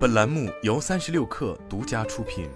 本栏目由三十六氪独家出品。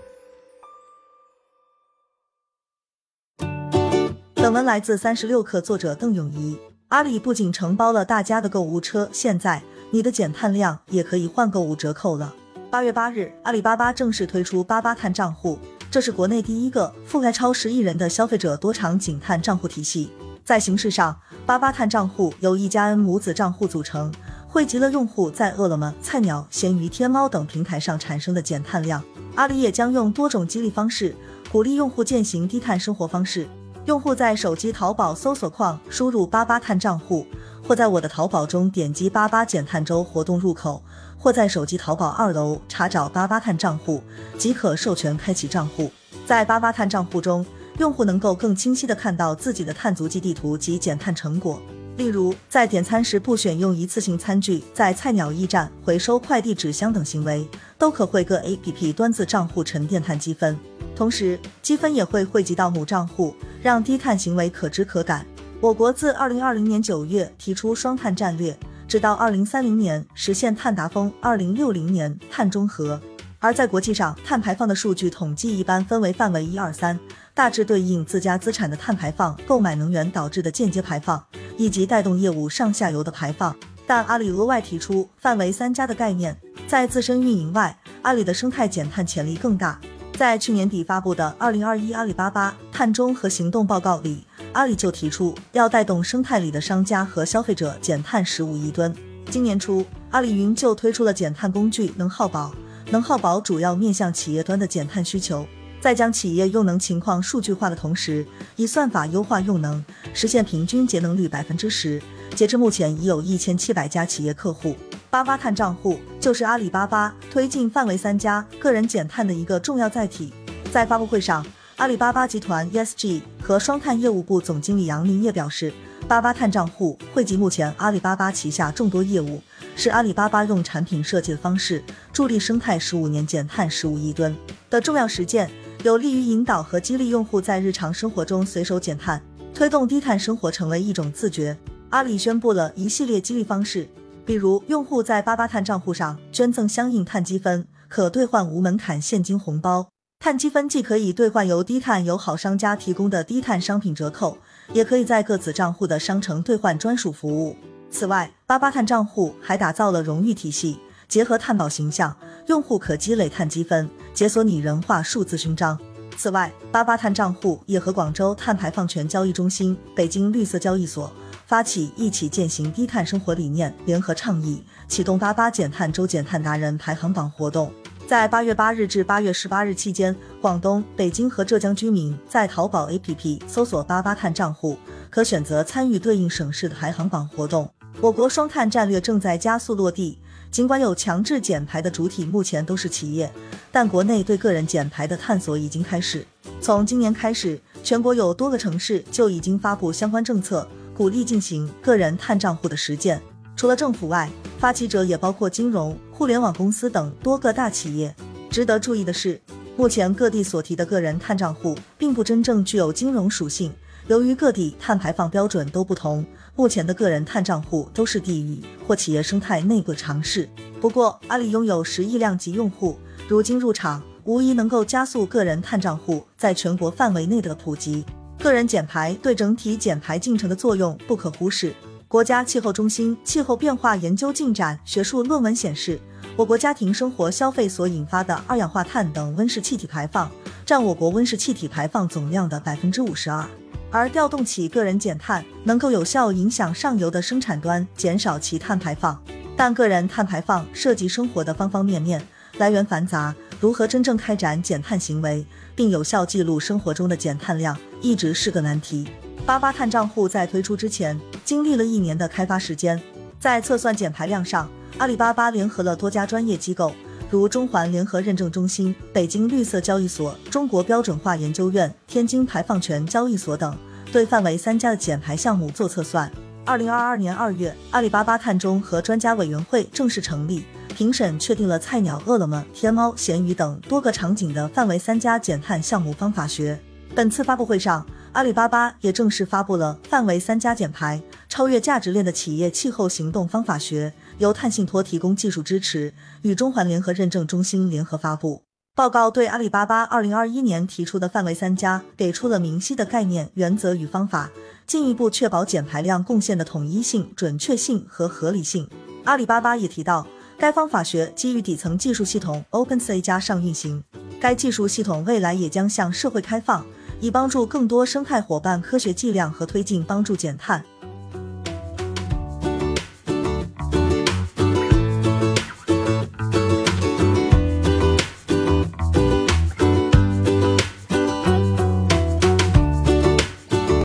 本文来自三十六氪，作者邓永怡。阿里不仅承包了大家的购物车，现在你的减碳量也可以换购物折扣了。八月八日，阿里巴巴正式推出八八碳账户，这是国内第一个覆盖超十亿人的消费者多场景碳账户体系。在形式上，八八碳账户由一加 N 母子账户组成。汇集了用户在饿了么、菜鸟、闲鱼、天猫等平台上产生的减碳量。阿里也将用多种激励方式鼓励用户践行低碳生活方式。用户在手机淘宝搜索框输入“八八碳账户”，或在我的淘宝中点击“八八减碳周”活动入口，或在手机淘宝二楼查找“八八碳账户”，即可授权开启账户。在八八碳账户中，用户能够更清晰地看到自己的碳足迹地图及减碳成果。例如，在点餐时不选用一次性餐具，在菜鸟驿站回收快递纸箱等行为，都可汇各 APP 端子账户沉淀碳积分。同时，积分也会汇集到母账户，让低碳行为可知可感。我国自二零二零年九月提出双碳战略，直到二零三零年实现碳达峰，二零六零年碳中和。而在国际上，碳排放的数据统计一般分为范围一二三，大致对应自家资产的碳排放、购买能源导致的间接排放。以及带动业务上下游的排放，但阿里额外提出范围三加的概念，在自身运营外，阿里的生态减碳潜力更大。在去年底发布的《二零二一阿里巴巴碳中和行动报告》里，阿里就提出要带动生态里的商家和消费者减碳十五亿吨。今年初，阿里云就推出了减碳工具能耗宝，能耗宝主要面向企业端的减碳需求。在将企业用能情况数据化的同时，以算法优化用能，实现平均节能率百分之十。截至目前，已有一千七百家企业客户。八八碳账户就是阿里巴巴推进范围三家个人减碳的一个重要载体。在发布会上，阿里巴巴集团 ESG 和双碳业务部总经理杨林业表示，八八碳账户汇集目前阿里巴巴旗下众多业务，是阿里巴巴用产品设计的方式助力生态十五年减碳十五亿吨的重要实践。有利于引导和激励用户在日常生活中随手减碳，推动低碳生活成为一种自觉。阿里宣布了一系列激励方式，比如用户在八八碳账户上捐赠相应碳积分，可兑换无门槛现金红包。碳积分既可以兑换由低碳友好商家提供的低碳商品折扣，也可以在各子账户的商城兑换专属服务。此外，八八碳账户还打造了荣誉体系。结合碳宝形象，用户可积累碳积分，解锁拟人化数字勋章。此外，八八碳账户也和广州碳排放权交易中心、北京绿色交易所发起“一起践行低碳生活”理念联合倡议，启动八八减碳周减碳达人排行榜活动。在八月八日至八月十八日期间，广东、北京和浙江居民在淘宝 APP 搜索“八八碳账户”，可选择参与对应省市的排行榜活动。我国双碳战略正在加速落地。尽管有强制减排的主体目前都是企业，但国内对个人减排的探索已经开始。从今年开始，全国有多个城市就已经发布相关政策，鼓励进行个人碳账户的实践。除了政府外，发起者也包括金融、互联网公司等多个大企业。值得注意的是，目前各地所提的个人碳账户并不真正具有金融属性。由于各地碳排放标准都不同，目前的个人碳账户都是地域或企业生态内部尝试。不过，阿里拥有十亿量级用户，如今入场无疑能够加速个人碳账户在全国范围内的普及。个人减排对整体减排进程的作用不可忽视。国家气候中心气候变化研究进展学术论文显示，我国家庭生活消费所引发的二氧化碳等温室气体排放，占我国温室气体排放总量的百分之五十二。而调动起个人减碳，能够有效影响上游的生产端，减少其碳排放。但个人碳排放涉及生活的方方面面，来源繁杂，如何真正开展减碳行为，并有效记录生活中的减碳量，一直是个难题。八八碳账户在推出之前，经历了一年的开发时间，在测算减排量上，阿里巴巴联合了多家专业机构。如中环联合认证中心、北京绿色交易所、中国标准化研究院、天津排放权交易所等，对范围三家的减排项目做测算。二零二二年二月，阿里巴巴碳中和专家委员会正式成立，评审确定了菜鸟、饿了么、天猫、闲鱼等多个场景的范围三家减碳项目方法学。本次发布会上，阿里巴巴也正式发布了范围三家减排超越价值链的企业气候行动方法学，由碳信托提供技术支持，与中环联合认证中心联合发布。报告对阿里巴巴二零二一年提出的范围三加给出了明晰的概念、原则与方法，进一步确保减排量贡献的统一性、准确性和合理性。阿里巴巴也提到，该方法学基于底层技术系统 OpenC 加上运行，该技术系统未来也将向社会开放，以帮助更多生态伙伴科学计量和推进帮助减碳。